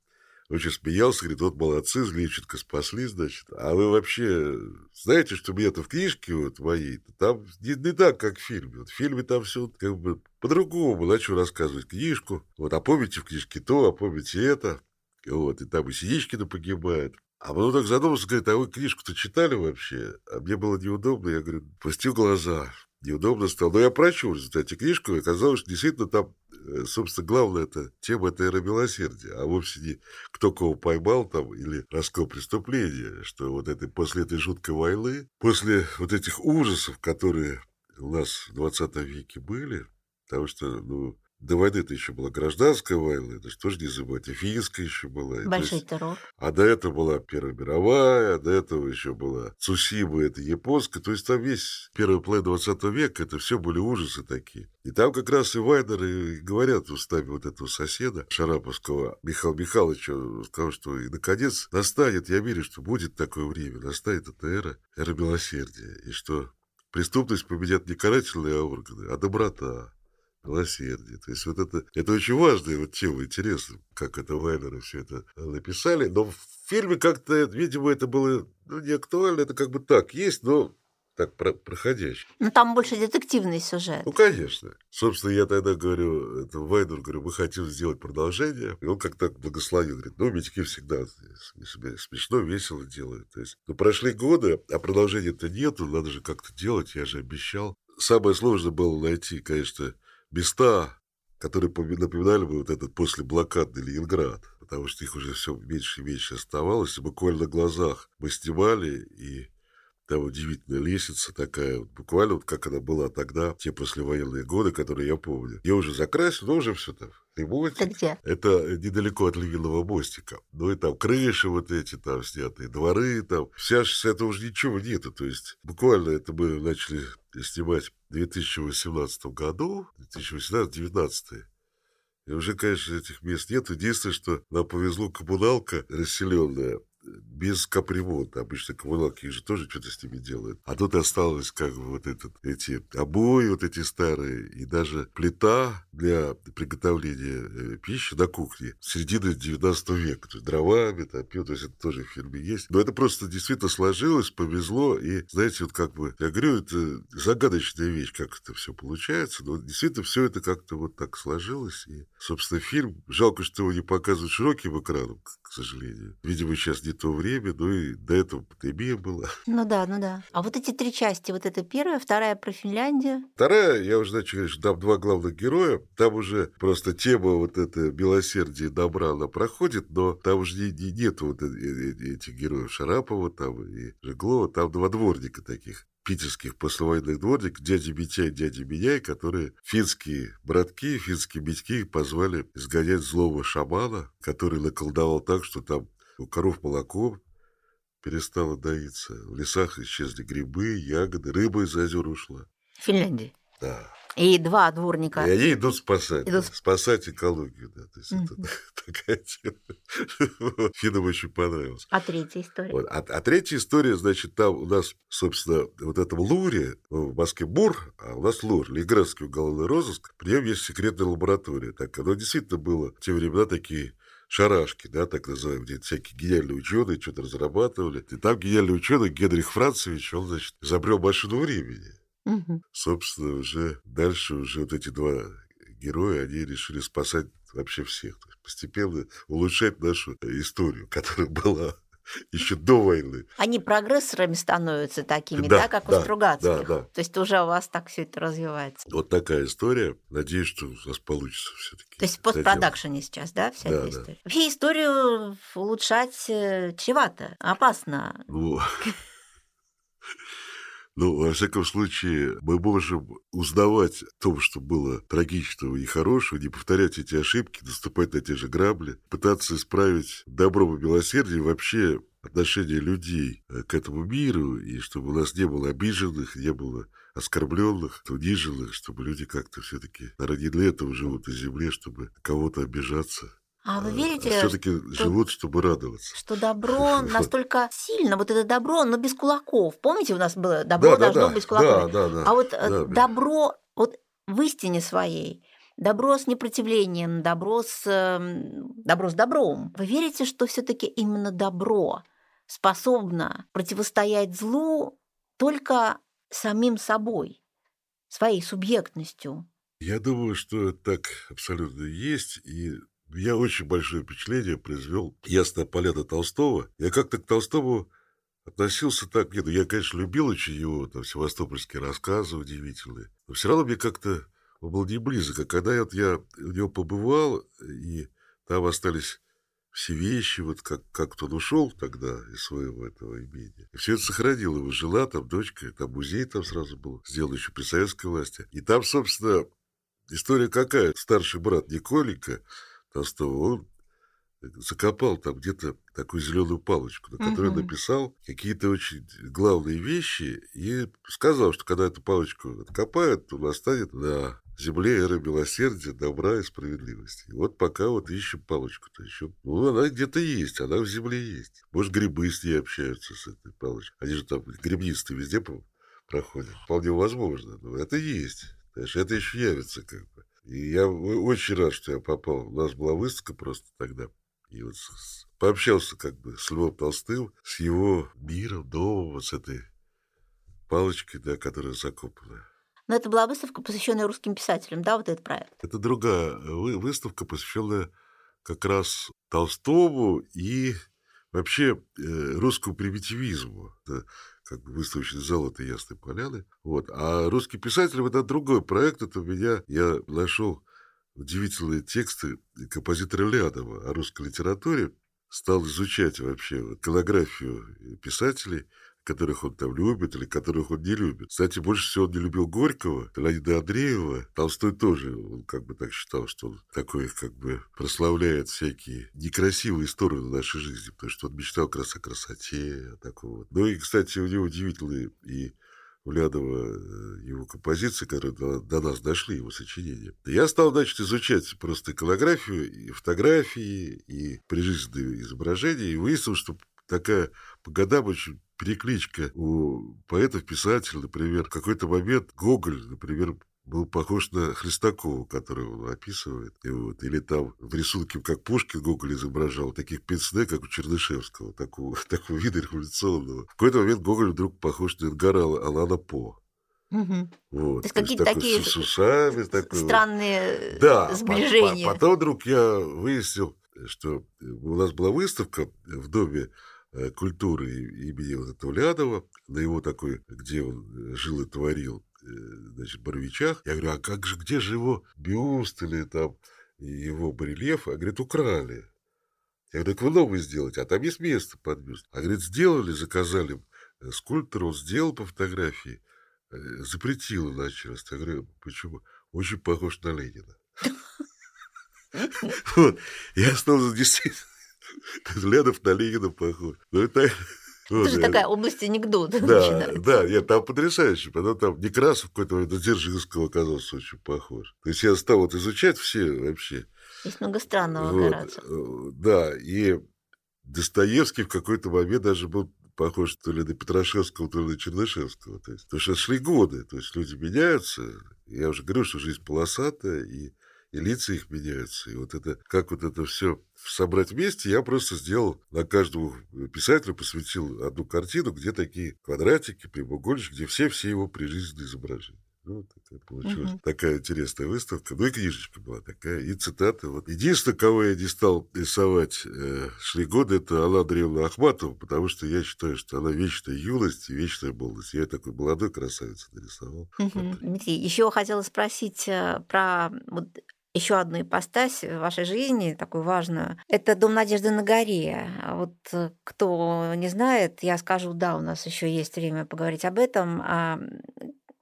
очень смеялся, говорит, вот молодцы, Злевченко спасли, значит. А вы вообще знаете, что мне-то в книжке вот моей, там не, не так, как в фильме. Вот в фильме там все как бы по-другому. Начал рассказывать книжку. Вот, а помните в книжке то, а помните это. Вот, и там и Синичкина погибает. А потом так задумался, говорит, а вы книжку-то читали вообще? А мне было неудобно, я говорю, пустил глаза неудобно стало. Но я прочел в результате книжку, и оказалось, что действительно там, э, собственно, главная эта тема – это эра милосердия, а вовсе не кто кого поймал там или раскол преступления, что вот это, после этой жуткой войны, после вот этих ужасов, которые у нас в 20 веке были, потому что, ну, до войны это еще была гражданская война, это же тоже не забывайте, финская еще была. Большой есть, террор. А до этого была Первая мировая, а до этого еще была Цусима, это японская. То есть там весь первый план 20 века, это все были ужасы такие. И там как раз и Вайнеры говорят устами вот этого соседа Шараповского Михаила Михайловича, сказал, что и наконец настанет, я верю, что будет такое время, настанет эта эра, эра милосердия, и что преступность победят не карательные органы, а доброта милосердие. То есть вот это, это очень важная вот тема, интересно, как это Вайнеры все это написали. Но в фильме как-то, видимо, это было ну, не актуально, это как бы так есть, но так про проходящий. Ну, там больше детективный сюжет. Ну, конечно. Собственно, я тогда говорю, это Вайнер, говорю, мы хотим сделать продолжение. И он как-то благословил, говорит, ну, медики всегда смешно, весело делают. То есть, ну, прошли годы, а продолжения-то нету, надо же как-то делать, я же обещал. Самое сложное было найти, конечно, места, которые напоминали бы вот этот после блокадный Ленинград, потому что их уже все меньше и меньше оставалось, и буквально на глазах мы снимали, и там удивительная лестница такая, вот буквально вот как она была тогда, те послевоенные годы, которые я помню. Я уже закрасил, но уже все там ремонте. Это где? Это недалеко от Львиного мостика. Ну и там крыши вот эти там снятые, дворы там. Вся с этого уже ничего нету. То есть буквально это мы начали снимать в 2018 году, 2018-2019. И уже, конечно, этих мест нет. Единственное, что нам повезло коммуналка расселенная без капремонта. Обычно коммуналки же тоже что-то с ними делают. А тут осталось как бы вот этот, эти обои вот эти старые и даже плита для приготовления э, пищи на кухне середины 19 века. То есть дровами, там, то есть это тоже в фильме есть. Но это просто действительно сложилось, повезло. И, знаете, вот как бы, я говорю, это загадочная вещь, как это все получается. Но действительно все это как-то вот так сложилось. И, собственно, фильм, жалко, что его не показывают широким экраном, к сожалению. Видимо, сейчас не то время, ну и до этого пандемия была. Ну да, ну да. А вот эти три части, вот это первая, вторая про Финляндию. Вторая, я уже начал говорить, что там два главных героя, там уже просто тема вот это милосердие добра, она проходит, но там уже не, не, нет вот этих героев Шарапова там и Жеглова, там два дворника таких питерских послевоенных дворников, дядя Митя и дядя Меняй, которые финские братки, финские битьки позвали изгонять злого шамана, который наколдовал так, что там у коров молоко перестало доиться. В лесах исчезли грибы, ягоды, рыба из озер ушла. В Финляндии? Да. И два дворника. И они идут спасать. Идут... Спасать экологию, да. То есть mm-hmm. это такая тема. Финам очень понравилось. А третья история? Вот. А, а третья история, значит, там у нас, собственно, вот этом Луре, ну, в Москве БУР, а у нас ЛУР, Ленинградский уголовный розыск, при нем есть секретная лаборатория. Так, оно действительно было в те времена такие шарашки, да, так называемые, где всякие гениальные ученые что-то разрабатывали. И там гениальный ученый Генрих Францевич, он, значит, изобрел машину времени. Угу. Собственно, уже дальше уже вот эти два героя, они решили спасать вообще всех. То есть постепенно улучшать нашу историю, которая была еще до войны. Они прогрессорами становятся такими, да, да как да, у Стругацких. Да, да. То есть уже у вас так все это развивается. Вот такая история. Надеюсь, что у нас получится все-таки. То есть в постпродакшене сейчас, да, вся да, эта история? Да. Вообще историю улучшать э, чревато, опасно. Ну, Ну, во всяком случае, мы можем узнавать о том, что было трагичного и хорошего, не повторять эти ошибки, наступать на те же грабли, пытаться исправить добро и милосердие вообще отношение людей э, к этому миру, и чтобы у нас не было обиженных, не было оскорбленных, униженных, чтобы люди как-то все-таки ради этого живут на земле, чтобы кого-то обижаться а вы верите, все-таки живут, чтобы радоваться. Что добро настолько сильно, вот это добро, но без кулаков. Помните, у нас было добро да, должно да, быть кулаками. Да, да, да. А вот э, да, добро вот в истине своей, добро с непротивлением, добро с, эм, добро с добром. Вы верите, что все-таки именно добро способно противостоять злу только самим собой, своей субъектностью? Я думаю, что так абсолютно есть. И я очень большое впечатление произвел «Ясная поляна» Толстого. Я как-то к Толстому относился так, нет, ну, я, конечно, любил очень его, там, севастопольские рассказы удивительные, но все равно мне как-то он был не близок. А когда вот я у него побывал, и там остались все вещи, вот как, как он ушел тогда из своего этого имения. И все это сохранил. Его жила там дочка, там музей там сразу был сделан еще при советской власти. И там, собственно, история какая? Старший брат Николенька Толстого, он закопал там где-то такую зеленую палочку, на которой Мгм. написал какие-то очень главные вещи и сказал, что когда эту палочку откопают, то настанет на земле эра милосердия, добра и справедливости. И вот пока вот ищем палочку-то еще. Ну, она где-то есть, она в земле есть. Может, грибы с ней общаются, с этой палочкой. Они же там грибнисты везде проходят. Вполне возможно. Но это есть. Знаешь, это еще явится как бы. И я очень рад, что я попал. У нас была выставка просто тогда. И вот пообщался как бы с Львом Толстым, с его миром, домом, вот с этой палочкой, да, которая закопана. Но это была выставка, посвященная русским писателям, да, вот этот проект? Это другая вы- выставка, посвященная как раз Толстому и вообще э, русскому примитивизму. Как бы выставочный зал это Ясной Поляны. Вот. А русский писатель это другой проект. Это у меня, я нашел удивительные тексты композитора Лядова о русской литературе. Стал изучать вообще вот иконографию писателей, которых он там любит или которых он не любит. Кстати, больше всего он не любил Горького, Леонида Андреева. Толстой тоже, он как бы так считал, что он такой как бы прославляет всякие некрасивые стороны нашей жизни, потому что он мечтал как раз о красоте, о таком вот. Ну и, кстати, у него удивительные и у Лядова э, его композиции, которые до, до нас дошли, его сочинения. Я стал, значит, изучать просто иконографию, и фотографии, и прижизненные изображения, и выяснил, что такая по годам очень перекличка у поэтов, писателей, например, в какой-то момент Гоголь, например, был похож на Хлестакова, которого он описывает. И вот, или там в рисунке, как Пушкин Гоголь изображал, таких пенсне, как у Чернышевского, такого, такого вида революционного. В какой-то момент Гоголь вдруг похож на Эдгара Алана По. Мгм. Вот. То есть То какие-то такие с, с усами, такой вот. Странные Да, сближения. по- потом вдруг я выяснил, что у нас была выставка в Доме э, культуры и- имени вот этого Лядова, на его такой, где он э, жил и творил, э, значит, Боровичах. Я говорю, а как же, где же его бюст или там его барельеф? А говорит, украли. Я говорю, так вы новый сделайте, а там есть место под бюст. А говорит, сделали, заказали э, скульптор, он сделал по фотографии, э, запретил начальство. Я говорю, почему? Очень похож на Ленина. Вот. Я стал действительно Лядов на Ленина похож. Ну, это... вот, Это же я- такая область анекдота Да, начинается. да, нет, там потрясающе. Потом там Некрасов в какой-то момент на Дзержинского оказался очень похож. То есть я стал вот изучать все вообще. Есть много странного Вот, э, Да, и Достоевский в какой-то момент даже был похож то ли на Петрашевского, то ли на Чернышевского. То есть, потому что шли годы, то есть люди меняются. Я уже говорю, что жизнь полосатая, и, и лица их меняются. И вот это, как вот это все собрать вместе, я просто сделал на каждого писателя, посвятил одну картину, где такие квадратики, прямоугольнички, где все-все его прижизненные изображения. Ну, вот такая получилась Мгм. такая интересная выставка. Ну и книжечка была такая, и цитаты. Вот. Единственное, кого я не стал рисовать э, шли годы, это Алла Андреевна Ахматова, потому что я считаю, что она вечная юность и вечная молодость. Я такой молодой красавицу нарисовал. Мгм. Дмитрий, еще хотела спросить э, про вот еще одну ипостась в вашей жизни, такую важную. Это Дом Надежды на горе. А Вот э, кто не знает, я скажу, да, у нас еще есть время поговорить об этом. А,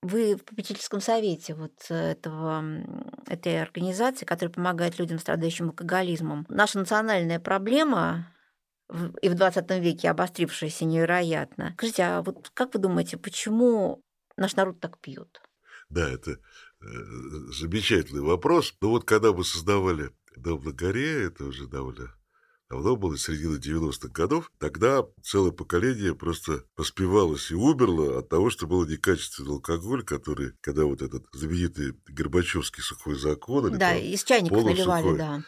Вы в попечительском совете вот этого, м, этой организации, которая помогает людям, страдающим алкоголизмом. Наша национальная проблема и в 20 веке обострившаяся невероятно. Скажите, а вот как вы думаете, почему наш народ так пьет? Да, это э, замечательный вопрос. Но вот когда мы создавали Дом на горе, это уже довольно давно было, середина 90-х годов, тогда целое поколение просто поспевалось и умерло от того, что был некачественный алкоголь, который, когда вот этот знаменитый Горбачевский сухой закон, или Да, там из чайников наливали, да.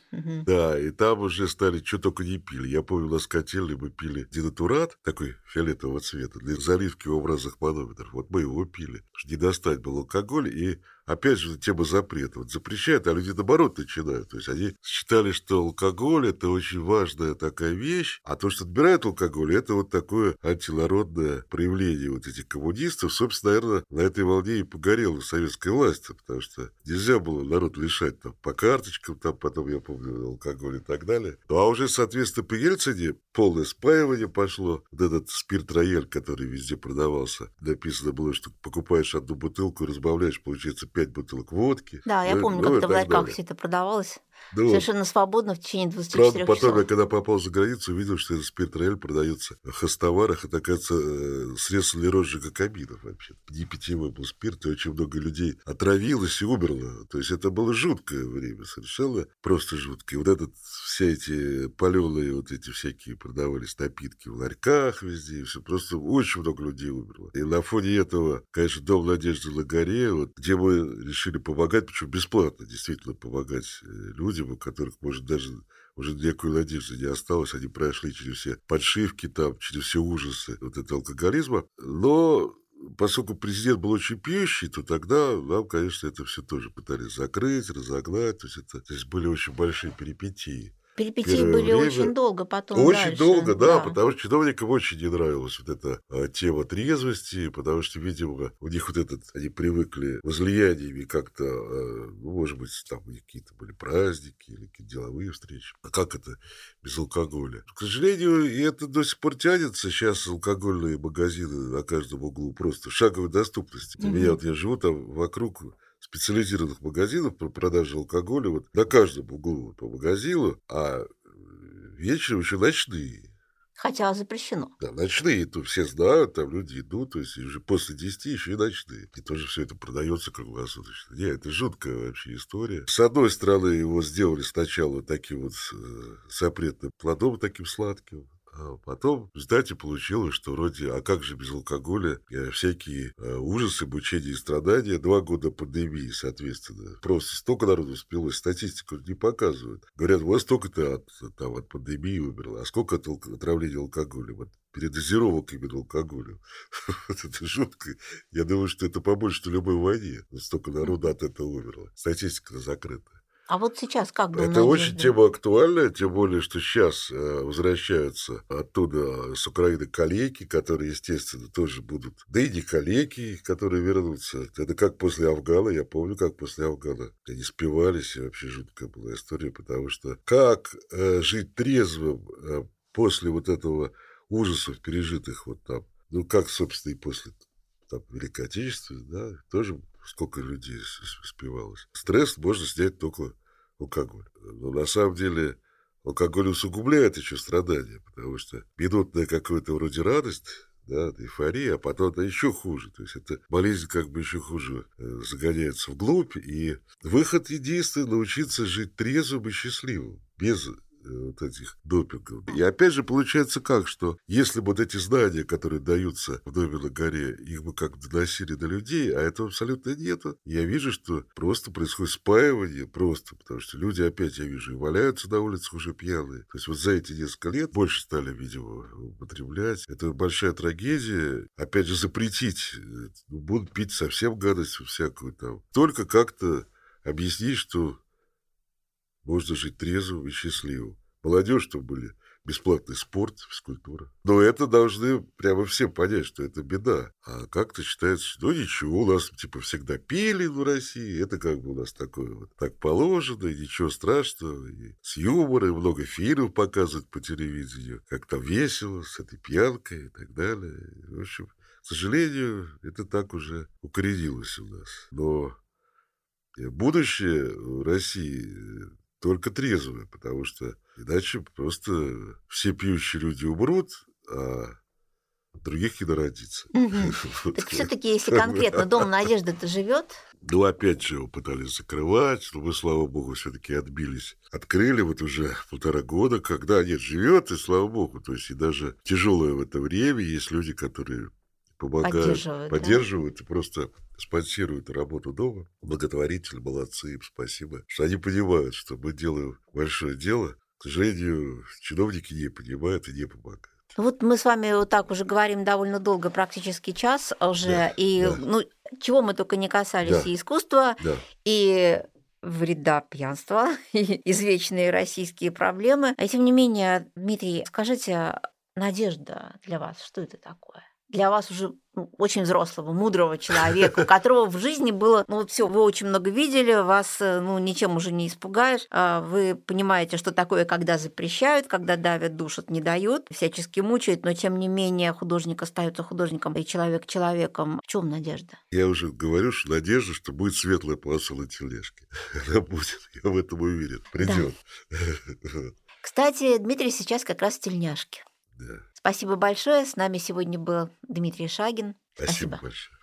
Да, и там уже стали, что только не пили. Я помню, у нас в котельной мы пили денатурат, такой фиолетового цвета, для заливки в образах манометров. Вот мы его пили. Не достать был алкоголь, и опять же тема запрета. Вот запрещают, а люди наоборот начинают. То есть они считали, что алкоголь – это очень важная такая вещь, а то, что отбирают алкоголь, это вот такое антинародное проявление вот этих коммунистов. Собственно, наверное, на этой волне и погорела советская власть, потому что нельзя было народ лишать там по карточкам, там потом, я помню, алкоголь и так далее. Ну, а уже, соответственно, при Ельцине полное спаивание пошло. Вот этот спирт-рояль, который везде продавался, написано было, что покупаешь одну бутылку, разбавляешь, получается, пять бутылок водки. Да, я Ну, помню, ну как и это в ларьках все это продавалось. Вот. Совершенно свободно в течение 24 Правда, потом я, часов. когда попал за границу, увидел, что этот спирт-рояль продается в хостоварах. Это, оказывается, э, средство для розжига каминов вообще. Не питьевой был спирт, и очень много людей отравилось и умерло. То есть это было жуткое время, совершенно просто жуткое. Вот этот, все эти паленые вот эти всякие продавались напитки в ларьках везде, и все. Просто очень много людей умерло. И на фоне этого, конечно, Дом Надежды на горе, вот, где мы решили помогать, причем бесплатно, действительно помогать э, людям, у которых, может, даже уже никакой надежды не осталось. Они прошли через все подшивки там, через все ужасы вот этого алкоголизма. Но поскольку президент был очень пьющий, то тогда нам, конечно, это все тоже пытались закрыть, разогнать. То есть это то есть были очень большие перипетии. Перипетии были время очень долго потом Очень дальше, долго, да, потому что чиновникам очень не нравилась вот эта а, тема трезвости, потому что, видимо, у них вот этот, они привыкли возлияниями как-то, а, ну, может быть, там какие-то были праздники или какие-то деловые встречи. А как это без алкоголя? К сожалению, и это до сих пор тянется. Сейчас алкогольные магазины на каждом углу просто в шаговой доступности. У меня вот я живу там вокруг специализированных магазинов по продаже алкоголя, вот на каждом углу по магазину, а э, вечером еще ночные. Хотя запрещено. Да, ночные, то все знают, там люди идут, то есть уже после 10 еще и ночные. И тоже все это продается круглосуточно. Не, это жуткая вообще история. С одной стороны, его сделали сначала таким вот э, запретным плодом, таким сладким. А потом, в получилось, что вроде, а как же без алкоголя, Э, всякие э, ужасы, мучения и страдания, два года пандемии, соответственно. Просто столько народу спилось, статистику не показывают. Говорят, вот столько-то от, там, от пандемии умерло, а сколько от отравления алкоголем, от передозировок именно алкоголем. Вот это жутко. Я думаю, что это побольше, что любой войне. Столько народу от этого умерло. Статистика закрыта. А вот сейчас как Дом Это очень тема актуальная, тем более, что сейчас э, возвращаются оттуда с Украины коллеги, которые, естественно, тоже будут. Да и не коллеги, которые вернутся. Это как после Афгана, я помню, как после Афгана. Они спивались, и вообще жуткая была история, потому что как э, жить трезвым э, после вот этого ужасов, пережитых вот там, ну, как, собственно, и после там, Великой Отечественной, да, тоже сколько людей спивалось. Стресс можно снять только алкоголь. Но на самом деле алкоголь усугубляет еще страдания, потому что минутная какая-то вроде радость, да, эйфория, а потом это еще хуже. То есть это болезнь как бы еще хуже э, загоняется вглубь. И выход единственный – научиться жить трезвым и счастливым, без вот этих допингов. И опять же получается как, что если бы вот эти знания, которые даются в доме на горе, их бы как доносили до людей, а этого абсолютно нету, я вижу, что просто происходит спаивание, просто, потому что люди опять, я вижу, валяются на улицах уже пьяные. То есть вот за эти несколько лет больше стали, видимо, употреблять. Это большая трагедия. Опять же, запретить. э, Будут пить совсем гадость всякую там. Только как-то объяснить, что можно жить трезвым и счастливым. Молодежь, чтобы были бесплатный спорт, физкультура. Но это должны прямо все понять, что это беда. А как-то считается, ну ничего, у нас типа всегда пили в России, это как бы у нас такое вот так положено, и ничего страшного. И с юмором много фильмов показывают по телевидению, как там весело, с этой пьянкой и так далее. В общем, к сожалению, это так уже укоренилось у нас. Но э, будущее в России э, только трезвое, потому что иначе просто все пьющие люди умрут, а других не народится. Вот. Так все-таки, если конкретно Дом Надежды-то живет, Ну, опять же, его пытались закрывать, но мы, слава богу, все-таки отбились. Открыли вот уже полтора года, когда нет, живет, и слава богу. То есть и даже тяжелое в это время есть люди, которые помогают, Поддерживают, да? поддерживают и просто спонсируют работу дома. Благотворители, молодцы, им спасибо. Что они понимают, что мы делаем большое дело. К сожалению, чиновники не понимают и не помогают. Вот мы с вами вот так уже говорим довольно долго, практически час уже, Да, и да. ну чего мы только не касались, Да. и искусства, Да. и вреда пьянства, и извечные российские проблемы. А тем не менее, Дмитрий, скажите, надежда для вас, что это такое? Для вас уже ну, очень взрослого, мудрого человека, у которого в жизни было, ну вот все, вы очень много видели, вас э, ну ничем уже не испугаешь, а вы понимаете, что такое, когда запрещают, когда давят, душат, не дают, всячески мучают, но тем не менее художник остается художником и человек человеком. В чем надежда? Я уже говорю, что надежда, что будет светлая полоса на тележке. Она будет, я в этом уверен, придет. Кстати, Дмитрий сейчас как раз в тельняшке. Да. Спасибо большое. С нами сегодня был Дмитрий Шагин. Спасибо, Спасибо. большое.